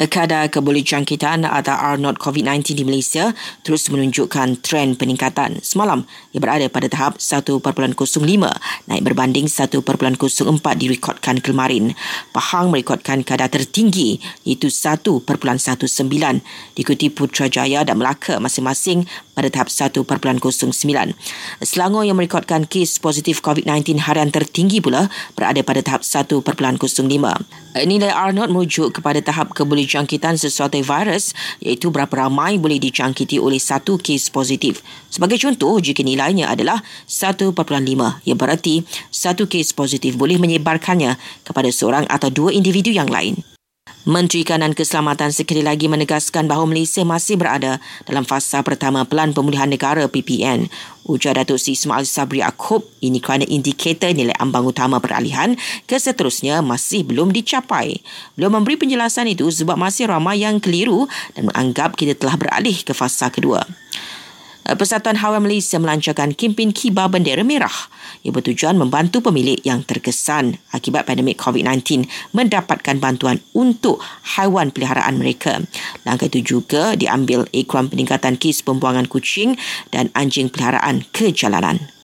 Kadar kebolehjangkitan atau R0 COVID-19 di Malaysia terus menunjukkan tren peningkatan. Semalam, ia berada pada tahap 1.05, naik berbanding 1.04 direkodkan kemarin. Pahang merekodkan kadar tertinggi iaitu 1.19, diikuti Putrajaya dan Melaka masing-masing pada tahap 1.09. Selangor yang merekodkan kes positif COVID-19 harian tertinggi pula berada pada tahap 1.05. Nilai R0 merujuk kepada tahap kebolehjangkitan jangkitan sesuatu virus iaitu berapa ramai boleh dijangkiti oleh satu kes positif. Sebagai contoh, jika nilainya adalah 1.5, ia berarti satu kes positif boleh menyebarkannya kepada seorang atau dua individu yang lain. Menteri Kanan Keselamatan sekali lagi menegaskan bahawa Malaysia masih berada dalam fasa pertama Pelan Pemulihan Negara PPN. Ujar Datuk Sri Ismail Sabri Akub, ini kerana indikator nilai ambang utama peralihan ke seterusnya masih belum dicapai. Beliau memberi penjelasan itu sebab masih ramai yang keliru dan menganggap kita telah beralih ke fasa kedua. Eh, Persatuan Haiwan Malaysia melancarkan kempen kibar bendera merah yang bertujuan membantu pemilik yang terkesan akibat pandemik COVID-19 mendapatkan bantuan untuk haiwan peliharaan mereka. Langkah itu juga diambil ekoran peningkatan kes pembuangan kucing dan anjing peliharaan ke jalanan.